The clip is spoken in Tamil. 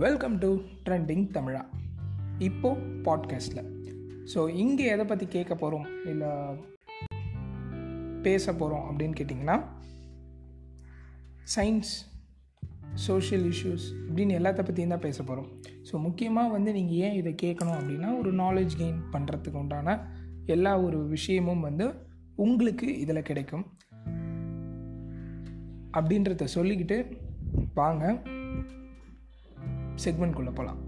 வெல்கம் டு ட்ரெண்டிங் தமிழா இப்போ பாட்காஸ்ட்டில் ஸோ இங்கே எதை பற்றி கேட்க போகிறோம் இல்லை பேச போகிறோம் அப்படின்னு கேட்டிங்கன்னா சயின்ஸ் சோஷியல் இஷ்யூஸ் இப்படின்னு எல்லாத்த பற்றியும் தான் பேச போகிறோம் ஸோ முக்கியமாக வந்து நீங்கள் ஏன் இதை கேட்கணும் அப்படின்னா ஒரு நாலேஜ் கெயின் பண்ணுறதுக்கு உண்டான எல்லா ஒரு விஷயமும் வந்து உங்களுக்கு இதில் கிடைக்கும். அப்படின்றத சொல்லிக்கிட்டு வாங்க. செக்மெண்ட்குள்ளே போகலாம்